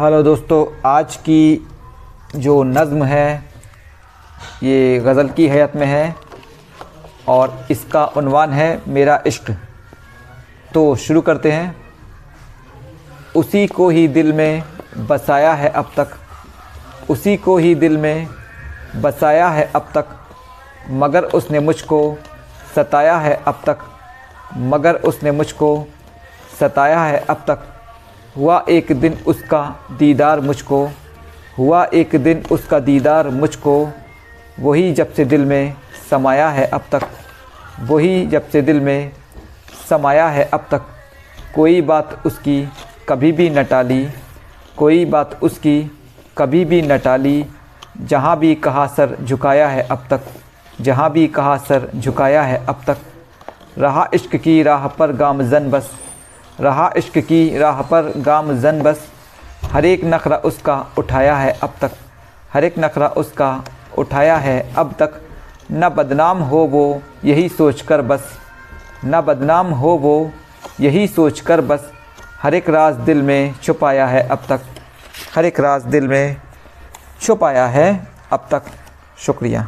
Hello दोस्तों, आज की जो नज़म है, ये गज़ल की हैत में है और इसका उन्वान है मेरा इश्क। तो शुरू करते हैं। उसी को ही दिल में बसाया है अब तक, उसी को ही दिल में बसाया है अब तक, मगर उसने मुझको सताया है अब तक, मगर उसने मुझको सताया है अब तक। हुआ एक दिन उसका दीदार मुझको, हुआ एक दिन उसका दीदार मुझको, वही जब से दिल में समाया है अब तक, वही जब से दिल में समाया है अब तक, कोई बात उसकी कभी भी न टाली, कोई बात उसकी कभी भी न टाली, जहाँ भी कहा सर झुकाया है अब तक, जहाँ भी कहा सर झुकाया है अब तक, रहा इश्क की राह पर गामजन बस रहा इश्क की राह पर गामजन बस। हर एक नखरा उसका उठाया है अब तक। हर एक नखरा उसका उठाया है अब तक। न बदनाम हो वो, यही सोच कर बस। न बदनाम हो वो, यही सोच कर बस। हर एक राज दिल में छुपाया है अब तक। हर एक राज दिल में छुपाया है अब तक। शुक्रिया।